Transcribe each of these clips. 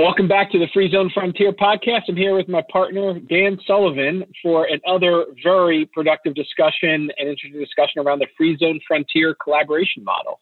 Welcome back to the Free Zone Frontier podcast. I'm here with my partner, Dan Sullivan, for another very productive discussion and interesting discussion around the Free Zone Frontier collaboration model.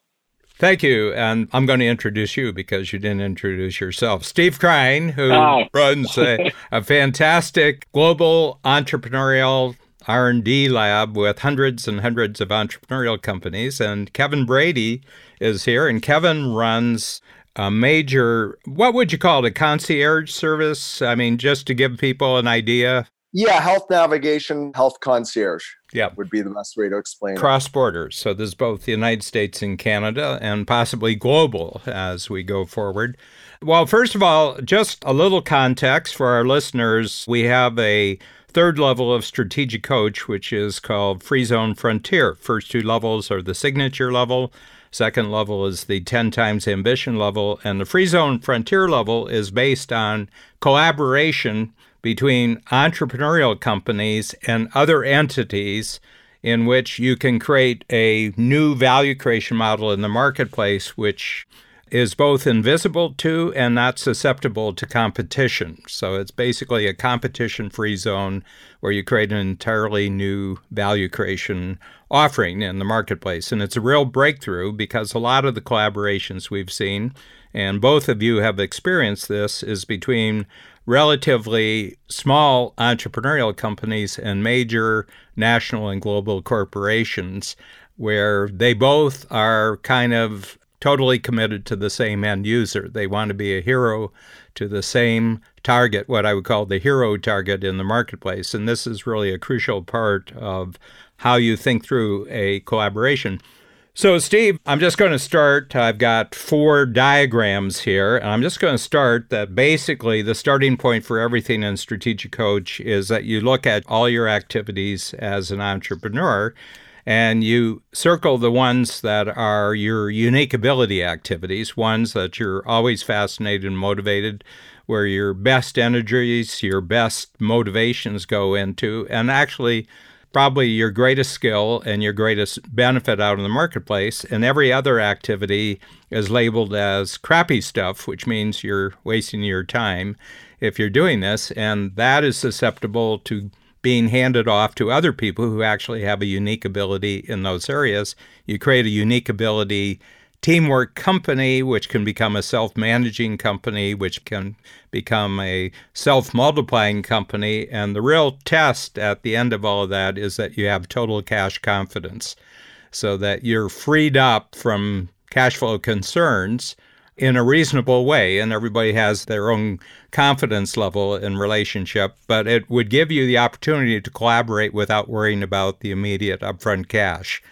Thank you. And I'm going to introduce you because you didn't introduce yourself. Steve Krein, who Oh. runs a, a fantastic global entrepreneurial R&D lab with hundreds and hundreds of entrepreneurial companies. And Kevin Brady is here. And Kevin runs a major, what would you call it, a concierge service? I mean, just to give people an idea. Yeah, health navigation, health concierge Yeah. would be the best way to explain it. cross borders. So there's both the United States and Canada and possibly global as we go forward. Well, first of all, just a little context for our listeners. We have a third level of strategic coach, which is called Free Zone Frontier. First two levels are the signature level. Second level is the 10 times ambition level. And the Free Zone Frontier level is based on collaboration between entrepreneurial companies and other entities in which you can create a new value creation model in the marketplace, which is both invisible to and not susceptible to competition. So it's basically a competition free zone where you create an entirely new value creation offering in the marketplace. And it's a real breakthrough because a lot of the collaborations we've seen, and both of you have experienced this, is between relatively small entrepreneurial companies and major national and global corporations where they both are kind of totally committed to the same end user. They want to be a hero to the same target, what I would call the hero target in the marketplace. And this is really a crucial part of how you think through a collaboration. So, Steve, I'm just going to start. I've got four diagrams here, and I'm just going to start that basically the starting point for everything in Strategic Coach is that you look at all your activities as an entrepreneur and you circle the ones that are your unique ability activities, ones that you're always fascinated and motivated, where your best energies, your best motivations go into, and actually probably your greatest skill and your greatest benefit out in the marketplace. And every other activity is labeled as crappy stuff, which means you're wasting your time if you're doing this. And that is susceptible to being handed off to other people who actually have a unique ability in those areas. You create a unique ability teamwork company, which can become a self managing company, which can become a self multiplying company. And the real test at the end of all of that is that you have total cash confidence so that you're freed up from cash flow concerns in a reasonable way. And everybody has their own confidence level in relationship, but it would give you the opportunity to collaborate without worrying about the immediate upfront cash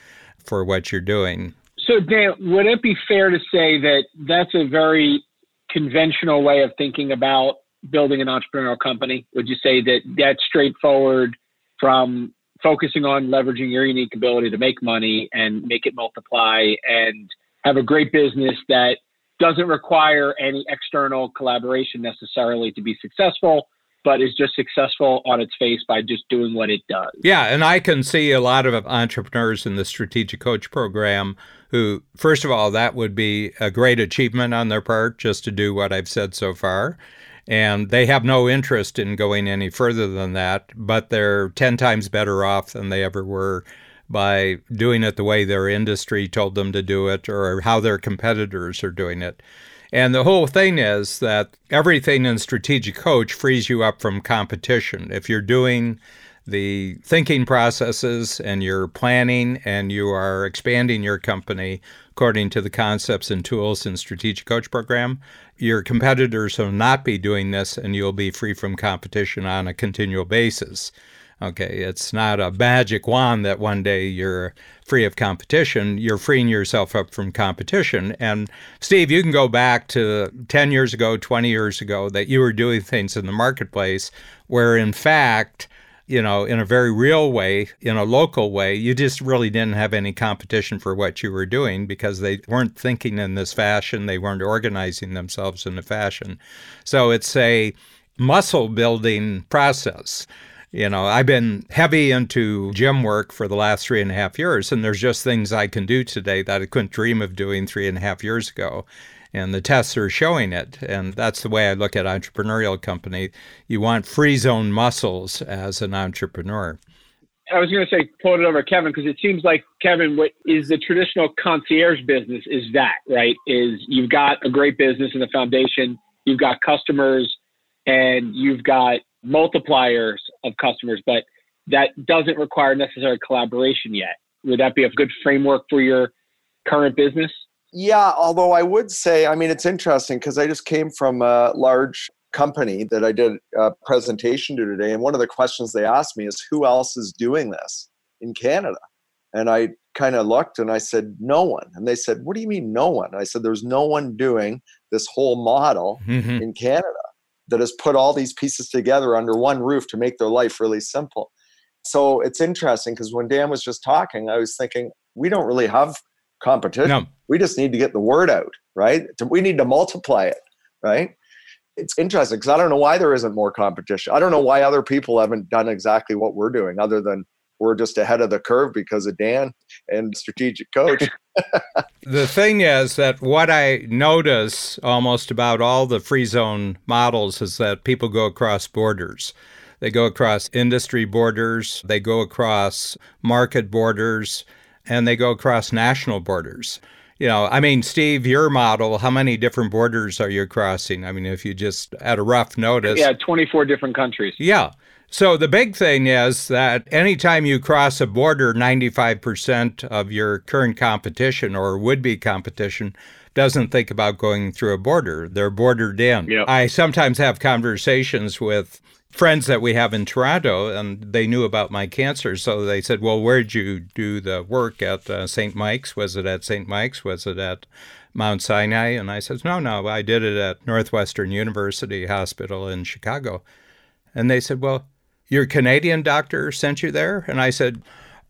for what you're doing. So, Dan, would it be fair to say that that's a very conventional way of thinking about building an entrepreneurial company? Would you say that that's straightforward from focusing on leveraging your unique ability to make money and make it multiply and have a great business that doesn't require any external collaboration necessarily to be successful? But is just successful on its face by just doing what it does. Yeah, and I can see a lot of entrepreneurs in the Strategic Coach program who, first of all, that would be a great achievement on their part just to do what I've said so far. And they have no interest in going any further than that, but they're 10 times better off than they ever were by doing it the way their industry told them to do it or how their competitors are doing it. And the whole thing is that everything in Strategic Coach frees you up from competition. If you're doing the thinking processes and you're planning and you are expanding your company according to the concepts and tools in Strategic Coach program, your competitors will not be doing this and you'll be free from competition on a continual basis. Okay, it's not a magic wand that one day you're free of competition. You're freeing yourself up from competition. And Steve, you can go back to 10 years ago, 20 years ago, that you were doing things in the marketplace where, in fact, you know, in a very real way, in a local way, you just really didn't have any competition for what you were doing because they weren't thinking in this fashion. They weren't organizing themselves in a fashion. So it's a muscle building process. You know, I've been heavy into gym work for the last three and a half years, and there's just things I can do today that I couldn't dream of doing three and a half years ago. And the tests are showing it. And that's the way I look at entrepreneurial company. You want free zone muscles as an entrepreneur. I was going to say, quote it over Kevin, because it seems like Kevin, what is the traditional concierge business is that, right? Is you've got a great business in the foundation, you've got customers, and you've got multipliers of customers, but that doesn't require necessary collaboration yet. Would that be a good framework for your current business? Yeah, although I would say, I mean, it's interesting because I just came from a large company that I did a presentation to today. And one of the questions they asked me is, who else is doing this in Canada? And I kind of looked and I said, no one. And they said, what do you mean, no one? I said, there's no one doing this whole model mm-hmm. in Canada that has put all these pieces together under one roof to make their life really simple. So it's interesting because when Dan was just talking, I was thinking, we don't really have competition. No. We just need to get the word out, right? We need to multiply it, right? It's interesting because I don't know why there isn't more competition. I don't know why other people haven't done exactly what we're doing, other than we're just ahead of the curve because of Dan and strategic coach. the thing is that what I notice almost about all the free zone models is that people go across borders. They go across industry borders, they go across market borders, and they go across national borders. You know, I mean, Steve, your model, how many different borders are you crossing? I mean, if you just at a rough notice. Yeah, 24 different countries. Yeah. So the big thing is that anytime you cross a border, 95% of your current competition or would be competition doesn't think about going through a border. They're bordered in. Yep. I sometimes have conversations with friends that we have in Toronto, and they knew about my cancer. So they said, Well, where'd you do the work at uh, St. Mike's? Was it at St. Mike's? Was it at Mount Sinai? And I said, No, no, I did it at Northwestern University Hospital in Chicago. And they said, Well, your Canadian doctor sent you there? And I said,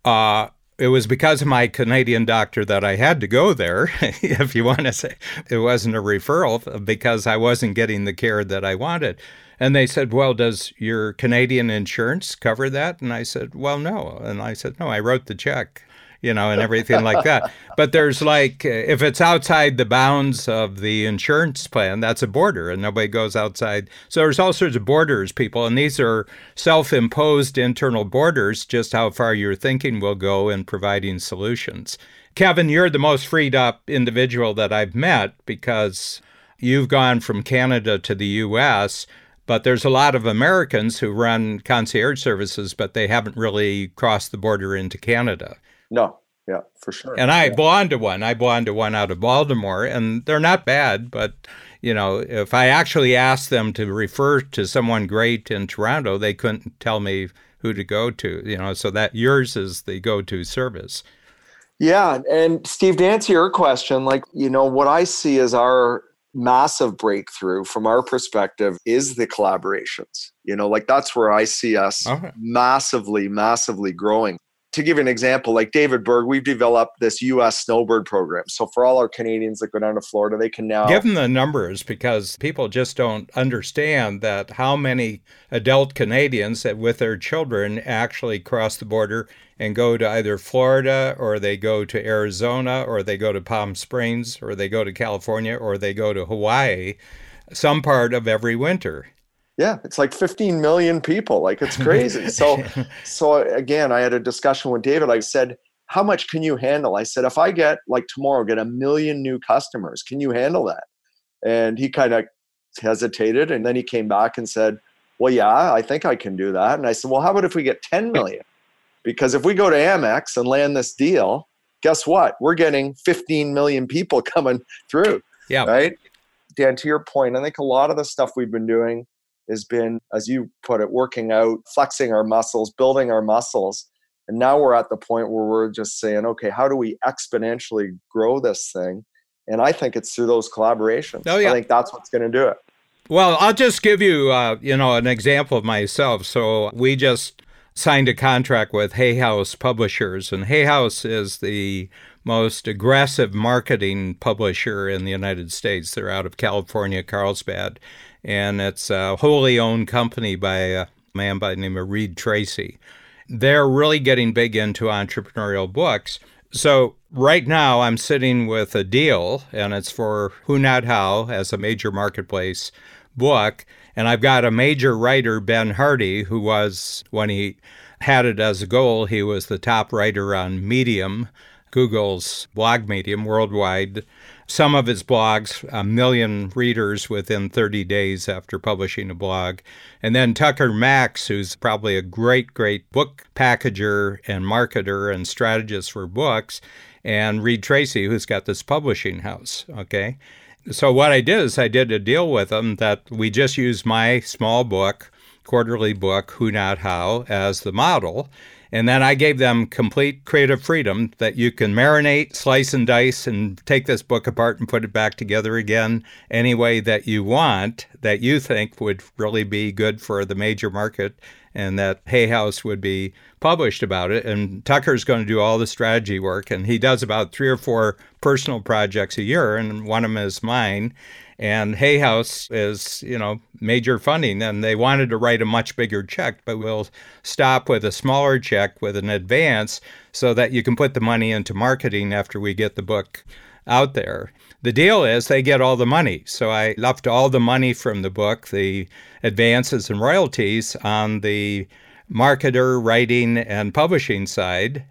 uh, it was because of my Canadian doctor that I had to go there, if you want to say. It wasn't a referral because I wasn't getting the care that I wanted. And they said, Well, does your Canadian insurance cover that? And I said, Well, no. And I said, No, I wrote the check, you know, and everything like that. But there's like, uh, if it's outside the bounds of the insurance plan, that's a border and nobody goes outside. So there's all sorts of borders, people. And these are self imposed internal borders, just how far your thinking will go in providing solutions. Kevin, you're the most freed up individual that I've met because you've gone from Canada to the US but there's a lot of Americans who run concierge services, but they haven't really crossed the border into Canada. No, yeah, for sure. And I yeah. to one. I to one out of Baltimore, and they're not bad. But you know, if I actually asked them to refer to someone great in Toronto, they couldn't tell me who to go to. You know, so that yours is the go-to service. Yeah, and Steve, to answer your question, like you know, what I see is our massive breakthrough from our perspective is the collaborations. You know, like that's where I see us okay. massively, massively growing. To give an example, like David Berg, we've developed this US snowbird program. So for all our Canadians that go down to Florida, they can now give them the numbers because people just don't understand that how many adult Canadians that with their children actually cross the border and go to either Florida or they go to Arizona or they go to Palm Springs or they go to California or they go to Hawaii some part of every winter. Yeah, it's like 15 million people. Like it's crazy. so so again, I had a discussion with David. I said, "How much can you handle?" I said, "If I get like tomorrow get a million new customers, can you handle that?" And he kind of hesitated and then he came back and said, "Well, yeah, I think I can do that." And I said, "Well, how about if we get 10 million? Because if we go to Amex and land this deal, guess what? We're getting 15 million people coming through. Yeah. Right. Dan, to your point, I think a lot of the stuff we've been doing has been, as you put it, working out, flexing our muscles, building our muscles. And now we're at the point where we're just saying, okay, how do we exponentially grow this thing? And I think it's through those collaborations. Oh, yeah. I think that's what's going to do it. Well, I'll just give you, uh, you know, an example of myself. So we just signed a contract with Hay House Publishers, and Hay House is the most aggressive marketing publisher in the United States. They're out of California, Carlsbad, and it's a wholly owned company by a man by the name of Reid Tracy. They're really getting big into entrepreneurial books. So right now I'm sitting with a deal, and it's for Who Not How as a major marketplace book. And I've got a major writer, Ben Hardy, who was, when he had it as a goal, he was the top writer on Medium, Google's blog medium worldwide. Some of his blogs, a million readers within 30 days after publishing a blog. And then Tucker Max, who's probably a great, great book packager and marketer and strategist for books. And Reid Tracy, who's got this publishing house. Okay. So what I did is I did a deal with them that we just used my small book, quarterly book, Who Not How, as the model. And then I gave them complete creative freedom that you can marinate, slice and dice, and take this book apart and put it back together again any way that you want, that you think would really be good for the major market, and that Hay House would be published about it. And Tucker's going to do all the strategy work, and he does about three or four personal projects a year, and one of them is mine. And Hay House is, you know, major funding, and they wanted to write a much bigger check, but we'll stop with a smaller check with an advance so that you can put the money into marketing after we get the book out there. The deal is they get all the money. So I left all the money from the book, the advances and royalties, on the marketer, writing, and publishing side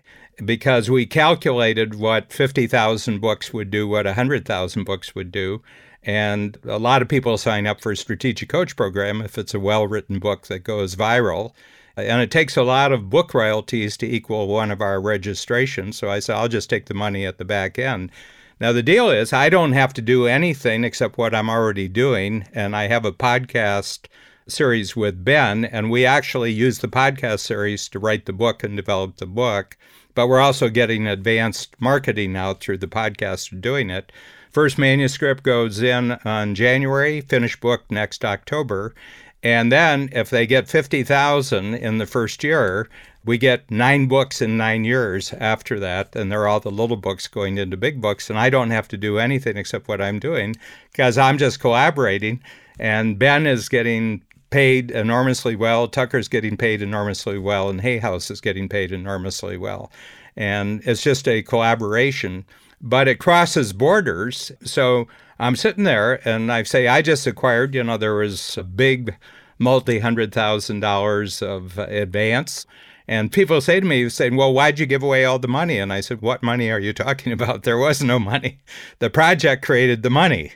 because we calculated what 50,000 books would do, what 100,000 books would do. And a lot of people sign up for a strategic coach program if it's a well written book that goes viral. And it takes a lot of book royalties to equal one of our registrations. So I said, I'll just take the money at the back end. Now, the deal is, I don't have to do anything except what I'm already doing. And I have a podcast series with Ben, and we actually use the podcast series to write the book and develop the book. But we're also getting advanced marketing out through the podcast doing it. First manuscript goes in on January, finished book next October. And then if they get 50,000 in the first year, we get nine books in nine years after that. And they're all the little books going into big books. And I don't have to do anything except what I'm doing because I'm just collaborating. And Ben is getting paid enormously well. Tucker's getting paid enormously well. And Hay House is getting paid enormously well. And it's just a collaboration but it crosses borders. So I'm sitting there and I say, I just acquired, you know, there was a big multi hundred thousand dollars of advance. And people say to me, saying, Well, why'd you give away all the money? And I said, What money are you talking about? There was no money. The project created the money.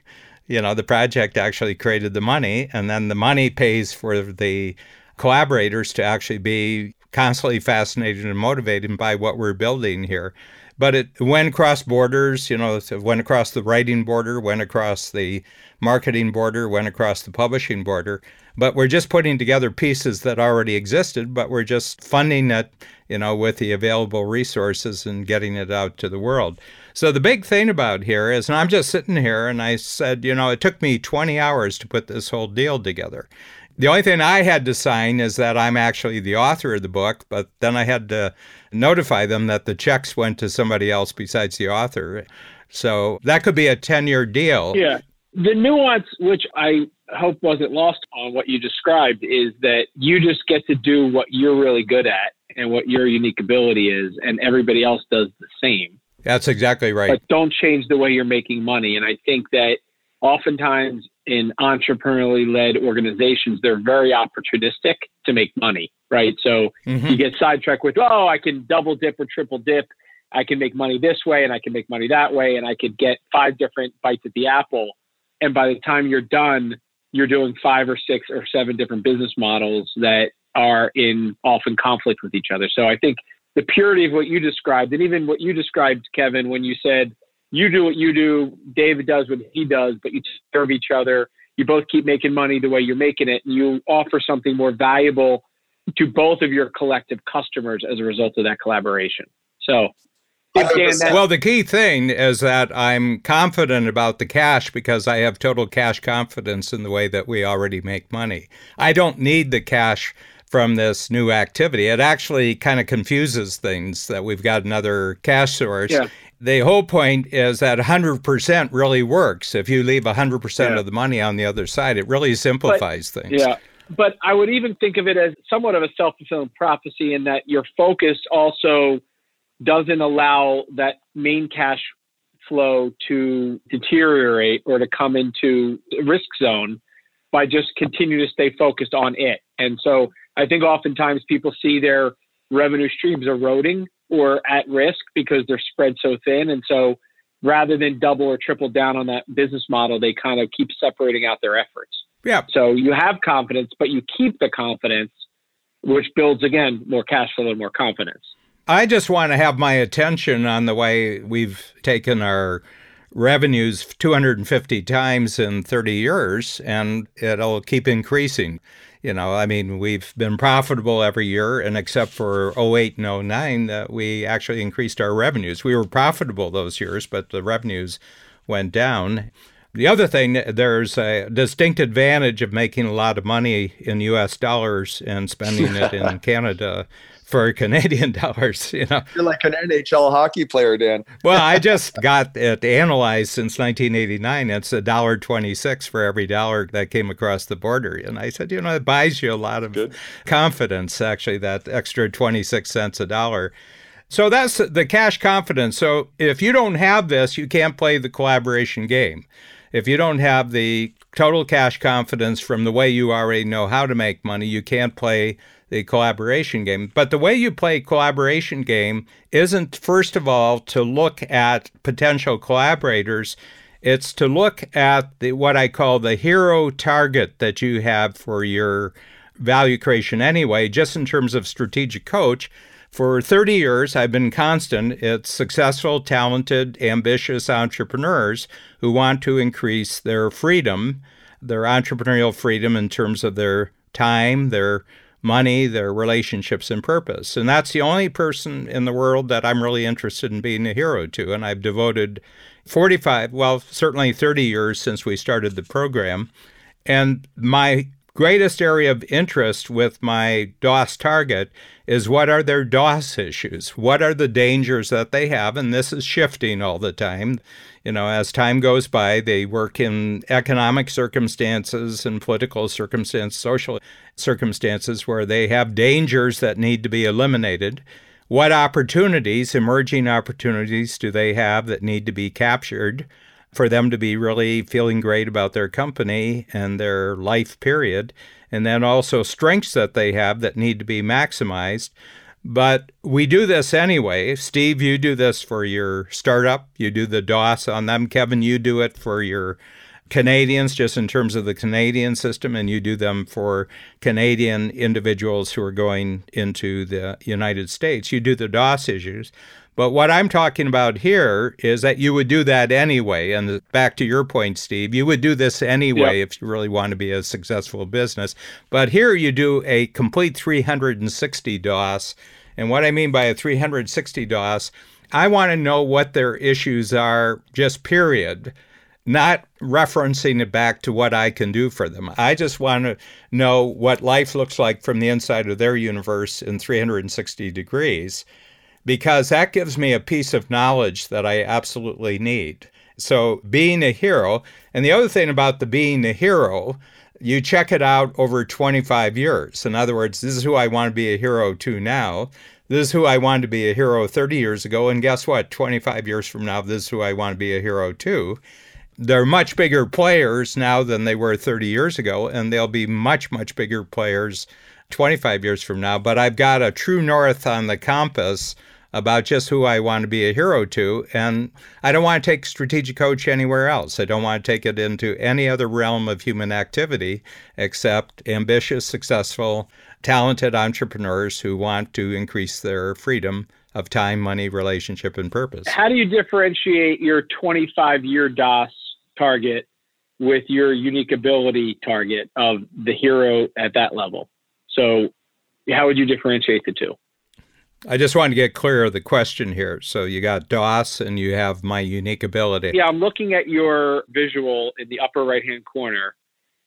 You know, the project actually created the money, and then the money pays for the collaborators to actually be constantly fascinated and motivated by what we're building here but it went across borders, you know, went across the writing border, went across the marketing border, went across the publishing border. But we're just putting together pieces that already existed, but we're just funding it, you know, with the available resources and getting it out to the world. So the big thing about here is, and I'm just sitting here and I said, you know, it took me 20 hours to put this whole deal together. The only thing I had to sign is that I'm actually the author of the book, but then I had to notify them that the checks went to somebody else besides the author. So that could be a 10 year deal. Yeah. The nuance, which I hope wasn't lost on what you described, is that you just get to do what you're really good at and what your unique ability is, and everybody else does the same. That's exactly right. But don't change the way you're making money. And I think that oftentimes in entrepreneurially led organizations, they're very opportunistic to make money, right? So mm-hmm. you get sidetracked with, oh, I can double dip or triple dip. I can make money this way and I can make money that way, and I could get five different bites at the apple. And by the time you're done, you're doing five or six or seven different business models that are in often conflict with each other. So I think the purity of what you described, and even what you described, Kevin, when you said you do what you do, David does what he does, but you serve each other. You both keep making money the way you're making it, and you offer something more valuable to both of your collective customers as a result of that collaboration. So, well, the key thing is that I'm confident about the cash because I have total cash confidence in the way that we already make money. I don't need the cash from this new activity. It actually kind of confuses things that we've got another cash source. Yeah the whole point is that 100% really works. If you leave 100% yeah. of the money on the other side, it really simplifies but, things. Yeah. But I would even think of it as somewhat of a self fulfilling prophecy in that your focus also doesn't allow that main cash flow to deteriorate or to come into risk zone by just continuing to stay focused on it. And so I think oftentimes people see their revenue streams eroding or at risk because they're spread so thin. And so rather than double or triple down on that business model, they kind of keep separating out their efforts. Yeah. So you have confidence, but you keep the confidence, which builds again more cash flow and more confidence. I just want to have my attention on the way we've taken our revenues 250 times in 30 years, and it'll keep increasing. You know, I mean, we've been profitable every year, and except for 08 and 09, uh, we actually increased our revenues. We were profitable those years, but the revenues went down. The other thing, there's a distinct advantage of making a lot of money in US dollars and spending it in Canada for Canadian dollars. You know, you're like an NHL hockey player, Dan. well, I just got it analyzed since 1989. It's a dollar twenty-six for every dollar that came across the border, and I said, you know, it buys you a lot of Good. confidence. Actually, that extra twenty-six cents a dollar. So that's the cash confidence. So if you don't have this, you can't play the collaboration game. If you don't have the total cash confidence from the way you already know how to make money, you can't play the collaboration game. But the way you play collaboration game isn't first of all to look at potential collaborators. It's to look at the, what I call the hero target that you have for your value creation anyway, just in terms of strategic coach. For 30 years, I've been constant. It's successful, talented, ambitious entrepreneurs who want to increase their freedom, their entrepreneurial freedom in terms of their time, their money, their relationships, and purpose. And that's the only person in the world that I'm really interested in being a hero to. And I've devoted 45, well, certainly 30 years since we started the program. And my greatest area of interest with my DOS target is what are their DOS issues? What are the dangers that they have? And this is shifting all the time. You know, as time goes by, they work in economic circumstances and political circumstances, social circumstances where they have dangers that need to be eliminated. What opportunities, emerging opportunities, do they have that need to be captured for them to be really feeling great about their company and their life period? And then also strengths that they have that need to be maximized. But we do this anyway. Steve, you do this for your startup. You do the DOS on them. Kevin, you do it for your Canadians, just in terms of the Canadian system, and you do them for Canadian individuals who are going into the United States. You do the DOS issues. But what I'm talking about here is that you would do that anyway. And back to your point, Steve, you would do this anyway yep. if you really want to be a successful business. But here you do a complete 360 DOS. And what I mean by a 360 DOS, I want to know what their issues are, just period not referencing it back to what I can do for them. I just want to know what life looks like from the inside of their universe in 360 degrees, because that gives me a piece of knowledge that I absolutely need. So, being a hero, and the other thing about the being a hero, you check it out over 25 years. In other words, this is who I want to be a hero to now. This is who I wanted to be a hero 30 years ago. And guess what? 25 years from now, this is who I want to be a hero to they're much bigger players now than they were 30 years ago, and they'll be much, much bigger players 25 years from now. But I've got a true north on the compass about just who I want to be a hero to. And I don't want to take strategic coach anywhere else. I don't want to take it into any other realm of human activity except ambitious, successful, talented entrepreneurs who want to increase their freedom of time, money, relationship, and purpose. How do you differentiate your 25 year DOS target with your unique ability target of the hero at that level. So, how would you differentiate the two? I just wanted to get clear of the question here. So you got DOS and you have my unique ability. Yeah, I'm looking at your visual in the upper right hand corner,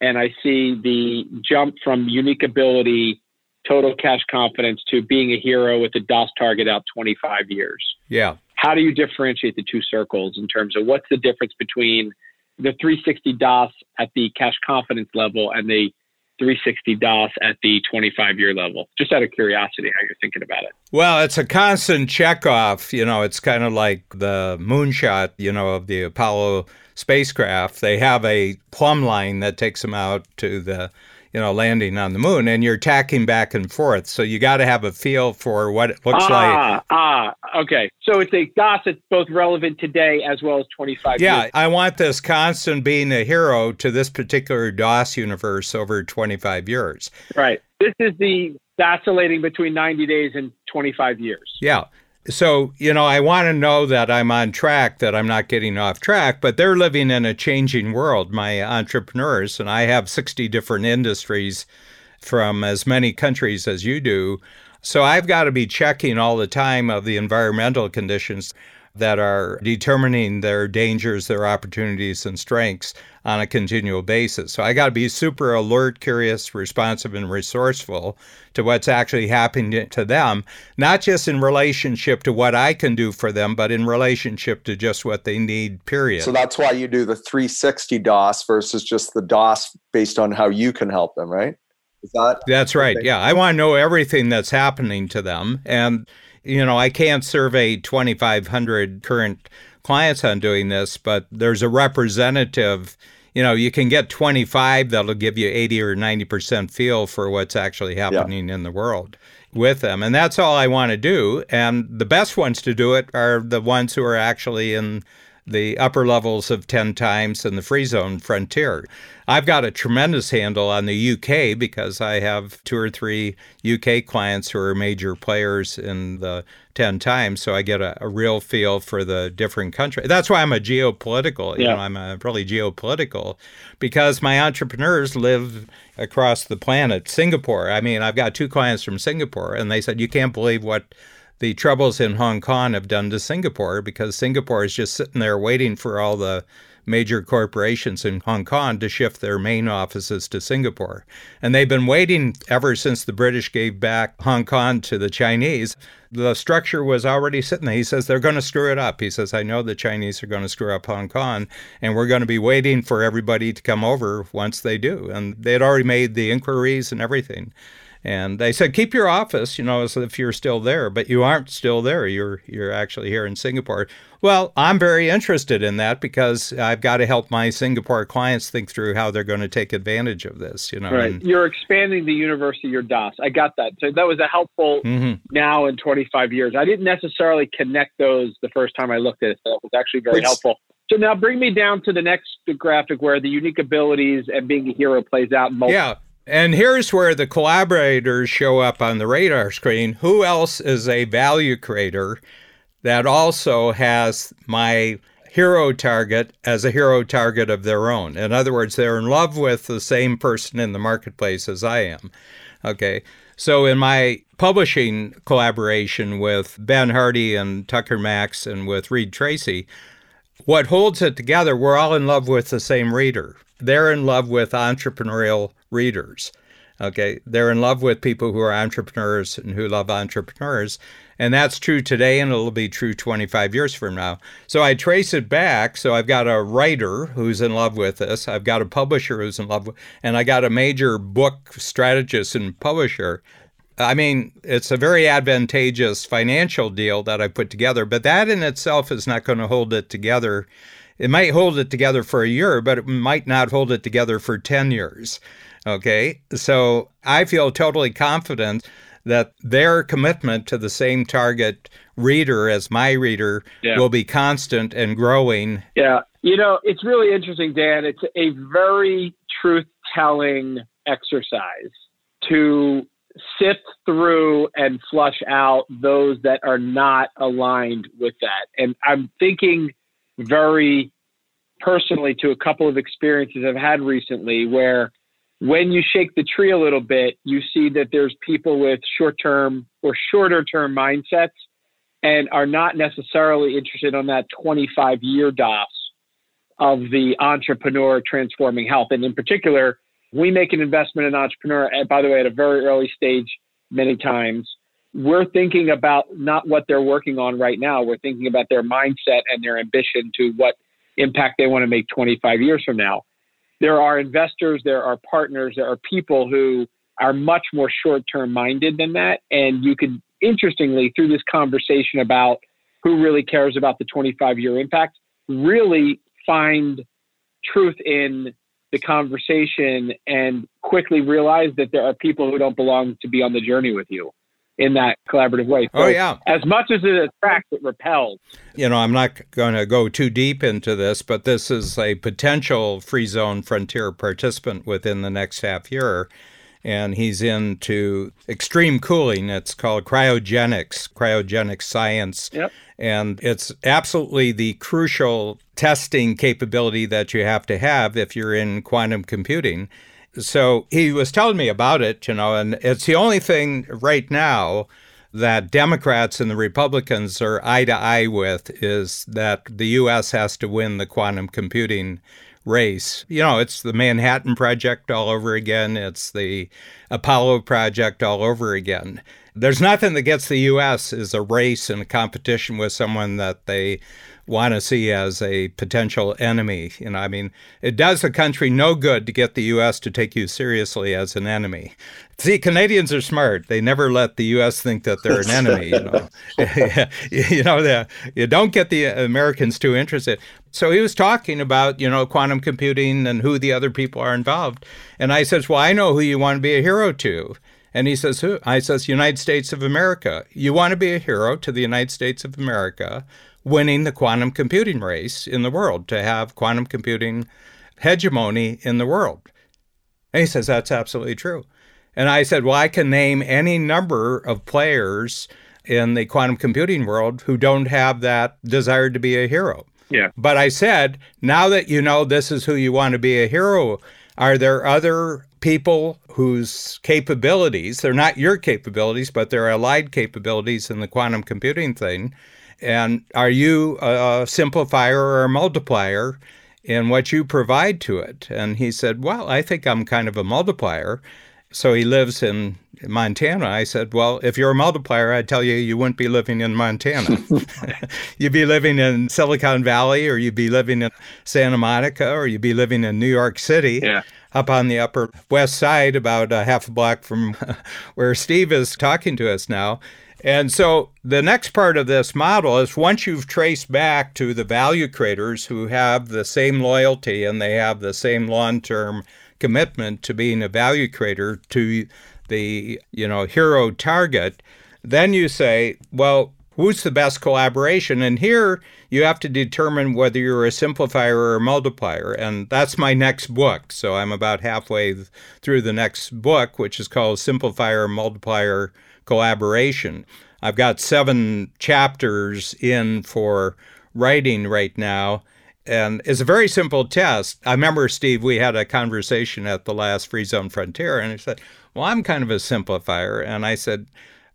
and I see the jump from unique ability, total cash confidence to being a hero with a DOS target out 25 years. Yeah. How do you differentiate the two circles in terms of what's the difference between the 360 DOS at the cash confidence level and the 360 DOS at the 25 year level? Just out of curiosity, how you're thinking about it. Well, it's a constant checkoff. You know, it's kind of like the moonshot, you know, of the Apollo spacecraft. They have a plumb line that takes them out to the you know, landing on the moon and you're tacking back and forth. So you got to have a feel for what it looks ah, like. Ah, okay. So it's a DOS that's both relevant today as well as 25 yeah, years. I want this constant being a hero to this particular DOS universe over 25 years. Right. This is the oscillating between 90 days and 25 years. Yeah. So, you know, I want to know that I'm on track, that I'm not getting off track, but they're living in a changing world, my entrepreneurs, and I have 60 different industries from as many countries as you do. So I've got to be checking all the time of the environmental conditions that are determining their dangers, their opportunities, and strengths on a continual basis. So I got to be super alert, curious, responsive, and resourceful to what's actually happening to them, not just in relationship to what I can do for them, but in relationship to just what they need, period. So that's why you do the 360 DOS versus just the DOS based on how you can help them, right? Is that That's right. Yeah. I want to know everything that's happening to them. And you know, I can't survey 2,500 current clients on doing this, but there's a representative. You know, you can get 25 that'll give you 80 or 90% feel for what's actually happening yeah. in the world with them. And that's all I want to do. And the best ones to do it are the ones who are actually in the upper levels of 10 times in the free zone frontier. I've got a tremendous handle on the UK because I have two or three UK clients who are major players in the 10 times. So I get a, a real feel for the different countries. That's why I'm a geopolitical, yeah. you know, I'm a really geopolitical because my entrepreneurs live across the planet. Singapore, I mean, I've got two clients from Singapore and they said, you can't believe what the troubles in Hong Kong have done to Singapore because Singapore is just sitting there waiting for all the major corporations in Hong Kong to shift their main offices to Singapore. And they've been waiting ever since the British gave back Hong Kong to the Chinese. The structure was already sitting there. He says they're going to screw it up. He says, I know the Chinese are going to screw up Hong Kong, and we're going to be waiting for everybody to come over once they do. And they'd already made the inquiries and everything. And they said, keep your office, you know, as if you're still there, but you aren't still there. You're you're actually here in Singapore. Well, I'm very interested in that because I've got to help my Singapore clients think through how they're going to take advantage of this. You know, right? And, you're expanding the universe of your DOS. I got that. So that was a helpful mm-hmm. now in 25 years. I didn't necessarily connect those the first time I looked at it. So it was actually very Which, helpful. So now bring me down to the next graphic where the unique abilities and being a hero plays out. Multiple. Yeah. And here's where the collaborators show up on the radar screen. Who else is a value creator that also has my hero target as a hero target of their own? In other words, they're in love with the same person in the marketplace as I am. Okay. So in my publishing collaboration with Ben Hardy and Tucker Max and with Reid Tracy, what holds it together, we're all in love with the same reader. They're in love with entrepreneurial readers. Okay, they're in love with people who are entrepreneurs and who love entrepreneurs. And that's true today, and it'll be true 25 years from now. So I trace it back. So I've got a writer who's in love with this, I've got a publisher who's in love with, and I got a major book strategist and publisher. I mean, it's a very advantageous financial deal that I put together, but that in itself is not going to hold it together. It might hold it together for a year, but it might not hold it together for 10 years. Okay. So I feel totally confident that their commitment to the same target reader as my reader yeah. will be constant and growing. Yeah. You know, it's really interesting, Dan. It's a very truth telling exercise to sift through and flush out those that are not aligned with that. And I'm thinking very personally to a couple of experiences I've had recently where when you shake the tree a little bit, you see that there's people with short term or shorter term mindsets and are not necessarily interested on that 25 year DOS of the entrepreneur transforming health. And in particular, we make an investment in entrepreneur, and by the way, at a very early stage, many times. We're thinking about not what they're working on right now. We're thinking about their mindset and their ambition to what impact they want to make 25 years from now there are investors, there are partners, there are people who are much more short term minded than that. And you could, interestingly, through this conversation about who really cares about the 25 year impact, really find truth in the conversation and quickly realize that there are people who don't belong to be on the journey with you in that collaborative way. Oh, so oh, yeah. As much as it attracts, it repels. You know, I'm not going to go too deep into this, but this is a potential free zone frontier participant within the next half year. And he's into extreme cooling. It's called cryogenics, cryogenic science. Yep. And it's absolutely the crucial testing capability that you have to have if you're in quantum computing. So he was telling me about it, you know, and it's the only thing right now that Democrats and the Republicans are eye to eye with is that the U.S. has to win the quantum computing race. You know, it's the Manhattan Project all over again, it's the Apollo Project all over again. There's nothing that gets the U.S. is a race and a competition with someone that they want to see as a potential enemy. You know, I mean, it does the country no good to get the U.S. to take you seriously as an enemy. See, Canadians are smart. They never let the U.S. think that they're an enemy. You know, you know, the, you don't get the Americans too interested. So he was talking about, you know, quantum computing and who the other people are involved. And I says, well, I know who you want to be a hero to. And he says, Who? I says, United States of America. You want to be a hero to the United States of America winning the quantum computing race in the world, to have quantum computing hegemony in the world. And he says, That's absolutely true. And I said, Well, I can name any number of players in the quantum computing world who don't have that desire to be a hero. Yeah. But I said, now that you know this is who you want to be a hero, are there other people whose capabilities, they're not your capabilities, but they're allied capabilities in the quantum computing thing, and are you a simplifier or a multiplier in what you provide to it? And he said, Well, I think I'm kind of a multiplier. So he lives in Montana. I said, Well, if you're a multiplier, I'd tell you, you wouldn't be living in Montana. you'd be living in Silicon Valley, or you'd be living in Santa Monica, or you'd be living in New York City. Yeah. Up on the Upper West Side, about a half a block from where Steve is talking to us now. And so the next part of this model is once you've traced back to the value creators who have the same loyalty and they have the same long-term commitment to being a value creator to the, you know, hero target, then you say, well, who's the best collaboration? And here you have to determine whether you're a simplifier or a multiplier. And that's my next book. So I'm about halfway through the next book, which is called Simplifier Multiplier collaboration. I've got seven chapters in for writing right now. And it's a very simple test. I remember, Steve, we had a conversation at the last Free Zone Frontier, and he said, Well, I'm kind of a simplifier. And I said,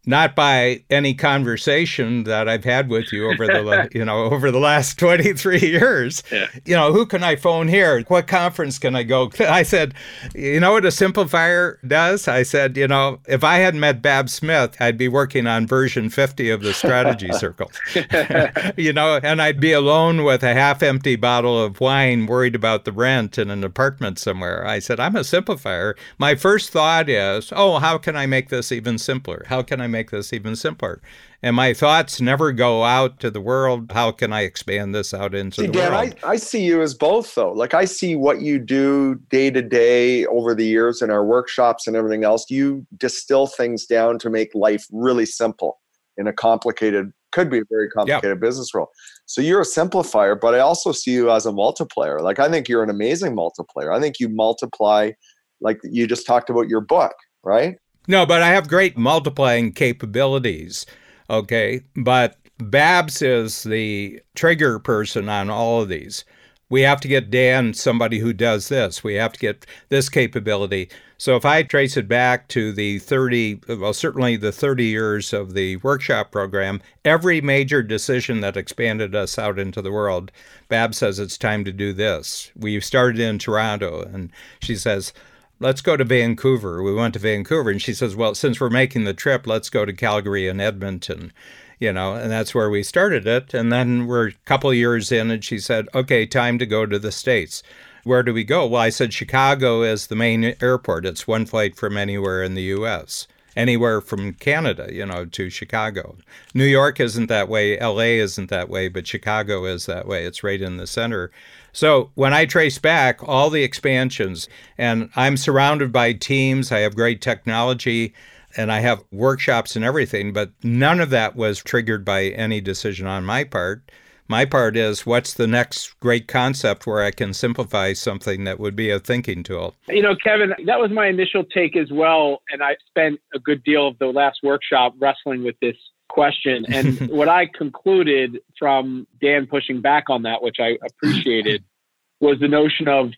not by any conversation that I've had with you over the you know over the last 23 years. Yeah. You know, who can I phone here? What conference can I go? I said, you know what a simplifier does? I said, you know, if I hadn't met Babs Smith, I'd be working on version 50 of the strategy circle. you know, and I'd be alone with a half-empty bottle of wine worried about the rent in an apartment somewhere. I said, I'm a simplifier. My first thought is, oh, how can I make this even simpler? How can I make this even simpler? And my thoughts never go out to the world. How can I expand this out into see, the Dan, world? I, I see you as both, though. Like I see what you do day to day over the years in our workshops and everything else. You distill things down to make life really simple in a complicated, could be a very complicated yep. business role. So you're a simplifier, but I also see you as a multiplier. Like I think you're an amazing multiplier. I think you multiply, like you just talked about your book, right? No, but I have great multiplying capabilities. Okay. But Babs is the trigger person on all of these. We have to get Dan somebody who does this. We have to get this capability. So if I trace it back to the 30, well, certainly the 30 years of the workshop program, every major decision that expanded us out into the world, Babs says it's time to do this. We started in Toronto, and she says, let's go to Vancouver. We went to Vancouver, and she says, well, since we're making the trip, let's go to Calgary and Edmonton. You know, and that's where we started it. And then we're a couple years in, and she said, okay, time to go to the States. where do we go? Well, I said Chicago is the main airport. It's one flight from anywhere in the U.S., anywhere from Canada, you know, to Chicago. New York isn't that way. L.A. isn't that way, but Chicago is that way. It's right in the center. So when I trace back all the expansions, and I'm surrounded by teams, I have great technology and I have workshops and everything, but none of that was triggered by any decision on my part. My part is what's the next great concept where I can simplify something that would be a thinking tool? You know, Kevin, that was my initial take as well. And I spent a good deal of the last workshop wrestling with this question. And what I concluded from Dan pushing back on that, which I appreciated, was the notion of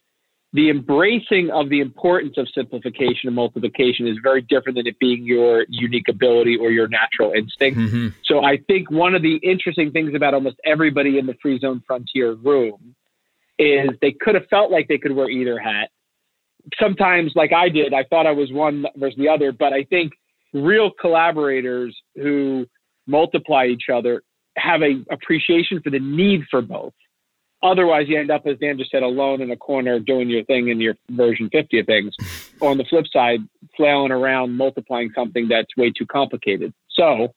the embracing of the importance of simplification and multiplication is very different than it being your unique ability or your natural instinct. Mm-hmm. So I think one of the interesting things about almost everybody in the free zone frontier room is they could have felt like they could wear either hat. Sometimes, like I did, I thought I was one versus the other, but I think real collaborators who multiply each other have a appreciation for the need for both. Otherwise, you end up, as Dan just said, alone in a corner doing your thing in your version 50 of things. on the flip side, flailing around multiplying something that's way too complicated. So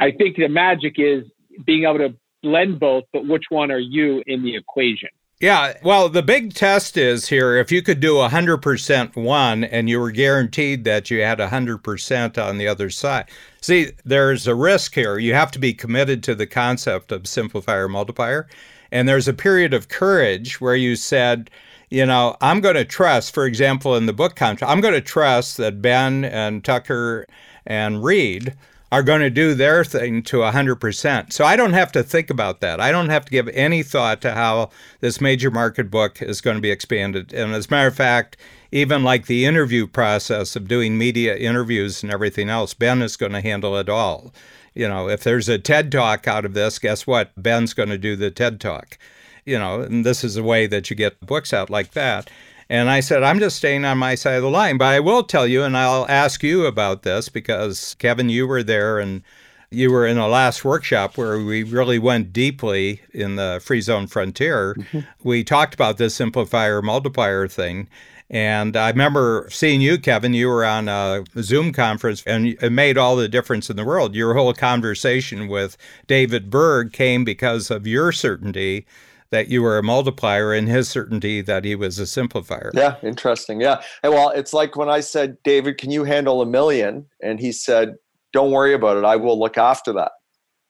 I think the magic is being able to blend both, but which one are you in the equation? Yeah, well, the big test is here if you could do 100% one and you were guaranteed that you had 100% on the other side. See, there's a risk here. You have to be committed to the concept of simplifier multiplier. And there's a period of courage where you said, you know, I'm going to trust, for example, in the book contract, I'm going to trust that Ben and Tucker and Reid are going to do their thing to 100%. So I don't have to think about that. I don't have to give any thought to how this major market book is going to be expanded. And as a matter of fact, even like the interview process of doing media interviews and everything else, Ben is going to handle it all. You know, if there's a TED talk out of this, guess what? Ben's going to do the TED talk. You know, and this is a way that you get books out like that. And I said, I'm just staying on my side of the line. But I will tell you, and I'll ask you about this because, Kevin, you were there and you were in the last workshop where we really went deeply in the free zone frontier. Mm-hmm. We talked about this simplifier multiplier thing. And I remember seeing you, Kevin. You were on a Zoom conference, and it made all the difference in the world. Your whole conversation with David Berg came because of your certainty that you were a multiplier and his certainty that he was a simplifier. Yeah, interesting. Yeah. well, it's like when I said, David, can you handle a million? And he said, don't worry about it. I will look after that.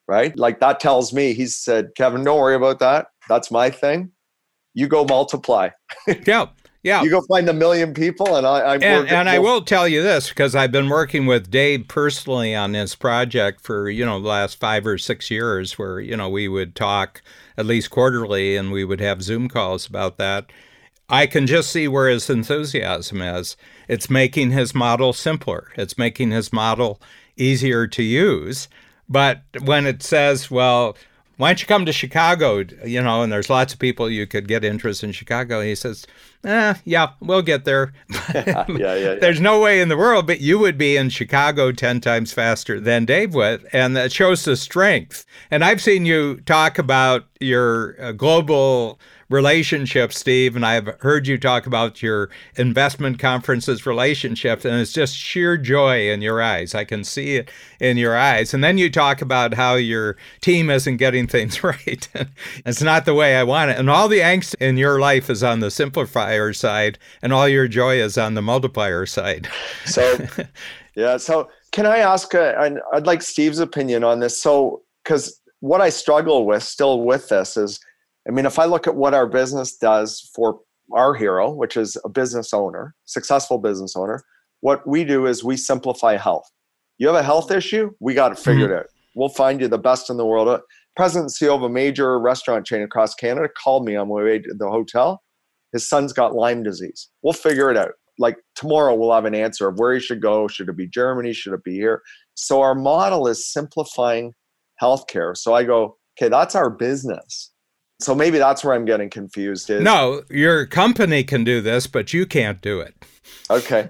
Right. Like that tells me, he said, Kevin, don't worry about that. That's my thing. You go multiply. yeah. Yeah. You go find a million people, and I. I'm and, and I will tell you this because I've been working with Dave personally on this project for you know the last five or six years, where you know we would talk at least quarterly, and we would have Zoom calls about that. I can just see where his enthusiasm is. It's making his model simpler. It's making his model easier to use. But when it says, well, why don't you come to Chicago? You know, and there's lots of people you could get interest in Chicago. he says, eh, yeah, we'll get there. yeah, yeah, yeah, There's no way in the world, but you would be in Chicago 10 times faster than Dave would. And that shows the strength. And I've seen you talk about your uh, global relationship, Steve, and I've heard you talk about your investment conferences relationship, and it's just sheer joy in your eyes. I can see it in your eyes. And then you talk about how your team isn't getting things right. it's not the way I want it. And all the angst in your life is on the simplifier side, and all your joy is on the multiplier side. So, yeah. So, can I ask, uh, I'd like Steve's opinion on this. So, because what I struggle with still with this is I mean, if I look at what our business does for our hero, which is a business owner, successful business owner, what we do is we simplify health. You have a health issue, we got it figured mm-hmm. out. We'll find you the best in the world. Uh, president and CEO of a major restaurant chain across Canada called me on my way to the hotel. His son's got Lyme disease. We'll figure it out. Like tomorrow, we'll have an answer of where he should go. Should it be Germany? Should it be here? So our model is simplifying healthcare. So I go, okay, that's our business. So maybe that's where I'm getting confused. Is no, your company can do this, but you can't do it. Okay.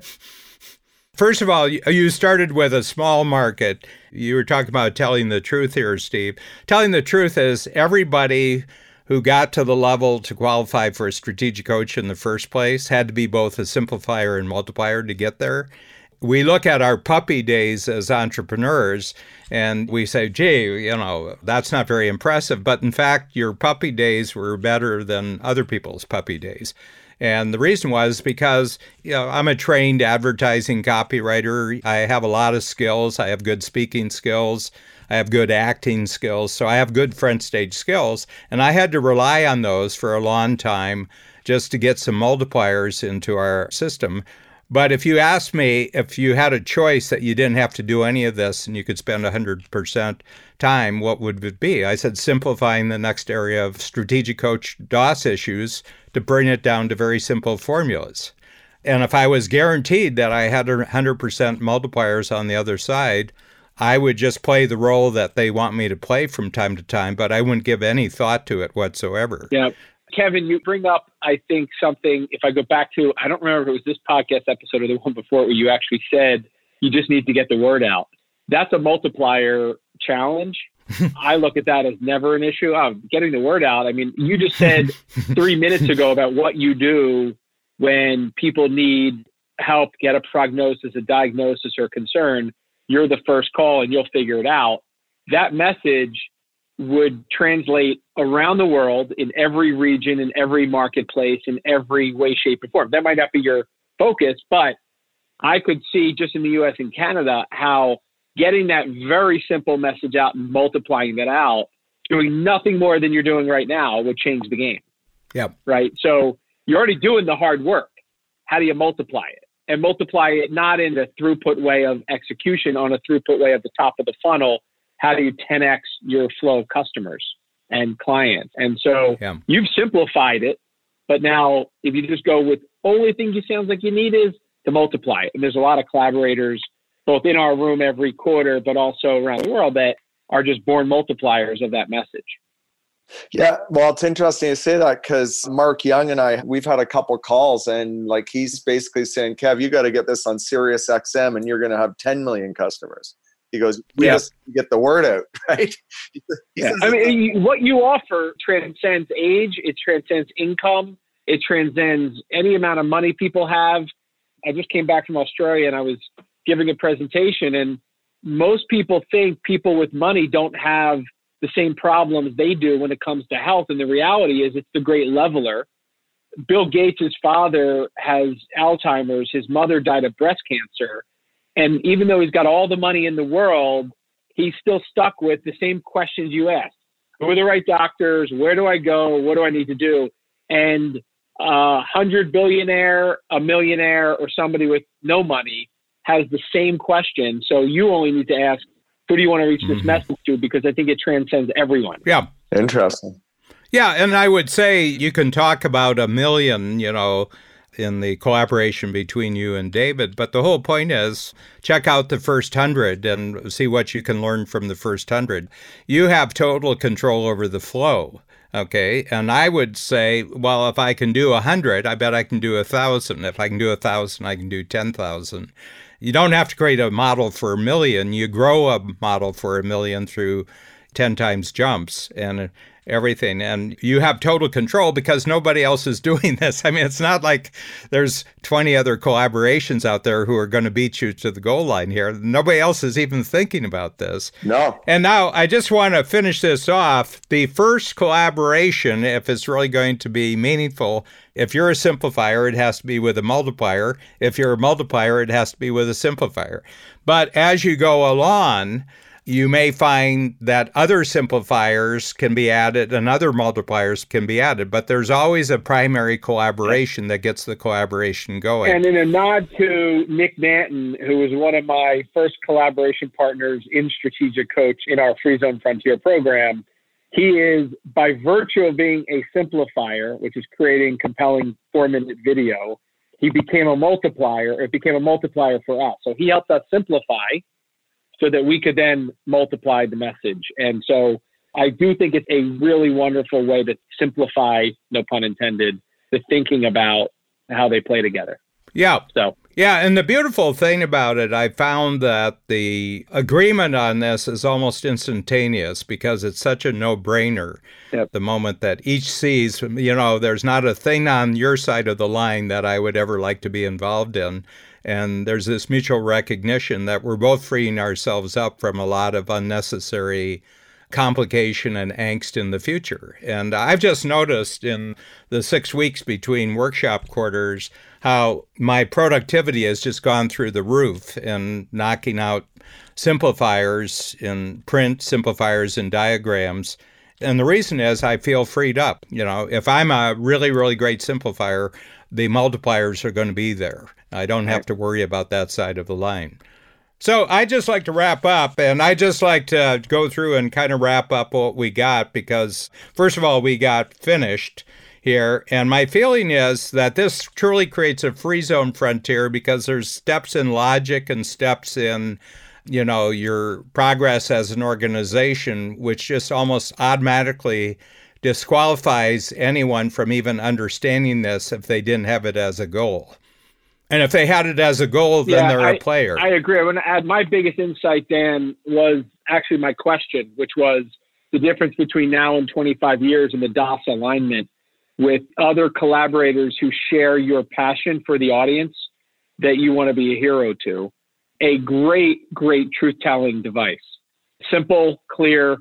First of all, you started with a small market. You were talking about telling the truth here, Steve. Telling the truth is everybody who got to the level to qualify for a strategic coach in the first place had to be both a simplifier and multiplier to get there. We look at our puppy days as entrepreneurs and we say, gee, you know, that's not very impressive. But in fact, your puppy days were better than other people's puppy days. And the reason was because, you know, I'm a trained advertising copywriter. I have a lot of skills. I have good speaking skills. I have good acting skills. So I have good front stage skills. And I had to rely on those for a long time just to get some multipliers into our system. But if you asked me if you had a choice that you didn't have to do any of this and you could spend 100% time, what would it be? I said simplifying the next area of strategic coach DOS issues to bring it down to very simple formulas. And if I was guaranteed that I had 100% multipliers on the other side, I would just play the role that they want me to play from time to time, but I wouldn't give any thought to it whatsoever. Yeah. Kevin, you bring up, I think, something. If I go back to, I don't remember if it was this podcast episode or the one before where you actually said you just need to get the word out. That's a multiplier challenge. I look at that as never an issue. Oh, getting the word out. I mean, you just said three minutes ago about what you do when people need help, get a prognosis, a diagnosis, or concern. You're the first call and you'll figure it out. That message would translate around the world in every region, in every marketplace, in every way, shape, and form. That might not be your focus, but I could see just in the US and Canada how getting that very simple message out and multiplying that out, doing nothing more than you're doing right now would change the game. Yeah. Right. So you're already doing the hard work. How do you multiply it? And multiply it not in the throughput way of execution on a throughput way of the top of the funnel how do you 10x your flow of customers and clients? And so yeah. you've simplified it, but now if you just go with only thing you sounds like you need is to multiply it. And there's a lot of collaborators both in our room every quarter, but also around the world that are just born multipliers of that message. Yeah, well, it's interesting to say that because Mark Young and I, we've had a couple calls, and like he's basically saying, "Kev, you got to get this on Sirius XM, and you're going to have 10 million customers." He goes, we yeah. just get the word out, right? yeah. I mean, what you offer transcends age, it transcends income, it transcends any amount of money people have. I just came back from Australia and I was giving a presentation, and most people think people with money don't have the same problems they do when it comes to health. And the reality is, it's the great leveler. Bill Gates' father has Alzheimer's, his mother died of breast cancer and even though he's got all the money in the world, he's still stuck with the same questions you asked. Who are the right doctors? Where do I go? What do I need to do? And a hundred billionaire, a millionaire, or somebody with no money has the same question. So you only need to ask, who do you want to reach this mm-hmm. message to? Because I think it transcends everyone. Yeah. Interesting. Yeah, and I would say you can talk about a million, you know, in the collaboration between you and David. But the whole point is check out the first hundred and see what you can learn from the first hundred. You have total control over the flow. Okay. And I would say, well, if I can do a hundred, I bet I can do a thousand. If I can do a thousand, I can do 10,000. You don't have to create a model for a million. You grow a model for a million through 10 times jumps. And everything. And you have total control because nobody else is doing this. I mean, it's not like there's 20 other collaborations out there who are going to beat you to the goal line here. Nobody else is even thinking about this. No. And now I just want to finish this off. The first collaboration, if it's really going to be meaningful, if you're a simplifier, it has to be with a multiplier. If you're a multiplier, it has to be with a simplifier. But as you go along, you may find that other simplifiers can be added and other multipliers can be added, but there's always a primary collaboration that gets the collaboration going. And in a nod to Nick Nanton, who was one of my first collaboration partners in Strategic Coach in our Free Zone Frontier program, he is, by virtue of being a simplifier, which is creating compelling four minute video, he became a multiplier. It became a multiplier for us. So he helped us simplify so that we could then multiply the message. And so I do think it's a really wonderful way to simplify, no pun intended, the thinking about how they play together. Yeah. So Yeah, and the beautiful thing about it, I found that the agreement on this is almost instantaneous because it's such a no brainer. Yep. The moment that each sees, you know, there's not a thing on your side of the line that I would ever like to be involved in. And there's this mutual recognition that we're both freeing ourselves up from a lot of unnecessary complication and angst in the future. And I've just noticed in the six weeks between workshop quarters how my productivity has just gone through the roof in knocking out simplifiers in print, simplifiers in diagrams. And the reason is I feel freed up. You know, if I'm a really, really great simplifier, the multipliers are going to be there. I don't have to worry about that side of the line. So I just like to wrap up, and I just like to go through and kind of wrap up what we got because, first of all, we got finished here. And my feeling is that this truly creates a free zone frontier because there's steps in logic and steps in, you know, your progress as an organization, which just almost automatically disqualifies anyone from even understanding this if they didn't have it as a goal. And if they had it as a goal, then yeah, they're I, a player. I agree. I want to add my biggest insight, Dan, was actually my question, which was the difference between now and 25 years in the DOS alignment with other collaborators who share your passion for the audience that you want to be a hero to. A great, great truth telling device. Simple, clear,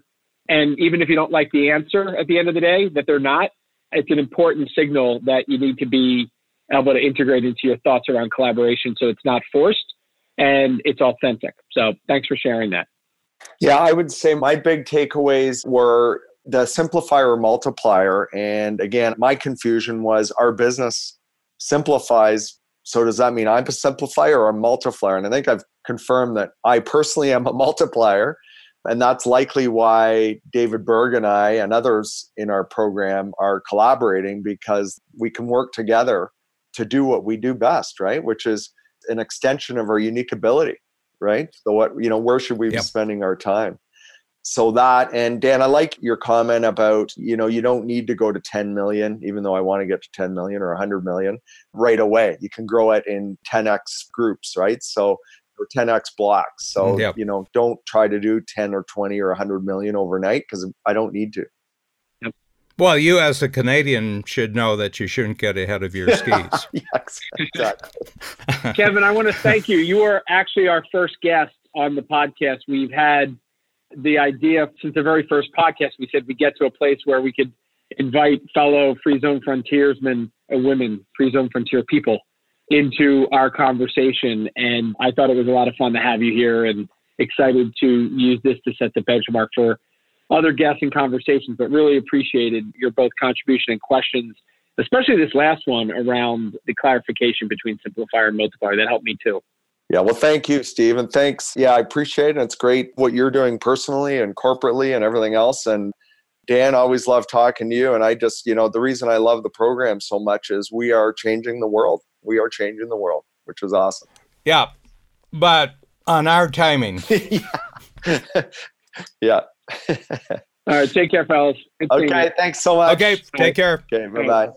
and even if you don't like the answer at the end of the day, that they're not, it's an important signal that you need to be able to integrate into your thoughts around collaboration so it's not forced and it's authentic. So thanks for sharing that. Yeah, I would say my big takeaways were the simplifier multiplier. And again, my confusion was our business simplifies. So does that mean I'm a simplifier or a multiplier? And I think I've confirmed that I personally am a multiplier. And that's likely why David Berg and I and others in our program are collaborating because we can work together to do what we do best, right? Which is an extension of our unique ability, right? So what you know, where should we yep. be spending our time? So that and Dan, I like your comment about you know you don't need to go to 10 million, even though I want to get to 10 million or 100 million right away. You can grow it in 10x groups, right? So or 10x blocks. So mm, yep. you know, don't try to do 10 or 20 or 100 million overnight because I don't need to. Well, you as a Canadian should know that you shouldn't get ahead of your skis. yes, exactly. Kevin, I want to thank you. You are actually our first guest on the podcast. We've had the idea since the very first podcast. We said we get to a place where we could invite fellow Free Zone Frontiersmen and women, Free Zone Frontier people, into our conversation. And I thought it was a lot of fun to have you here and excited to use this to set the benchmark for other guests and conversations, but really appreciated your both contribution and questions, especially this last one around the clarification between simplifier and multiplier. That helped me too. Yeah, well, thank you, Steve, and thanks. Yeah, I appreciate it. It's great what you're doing personally and corporately and everything else. And Dan, always love talking to you. And I just, you know, the reason I love the program so much is we are changing the world. We are changing the world, which was awesome. Yeah, but on our timing. yeah. yeah. All right. Take care, fellas. Good okay. Thanks so much. Okay. Take care. Okay. Bye bye.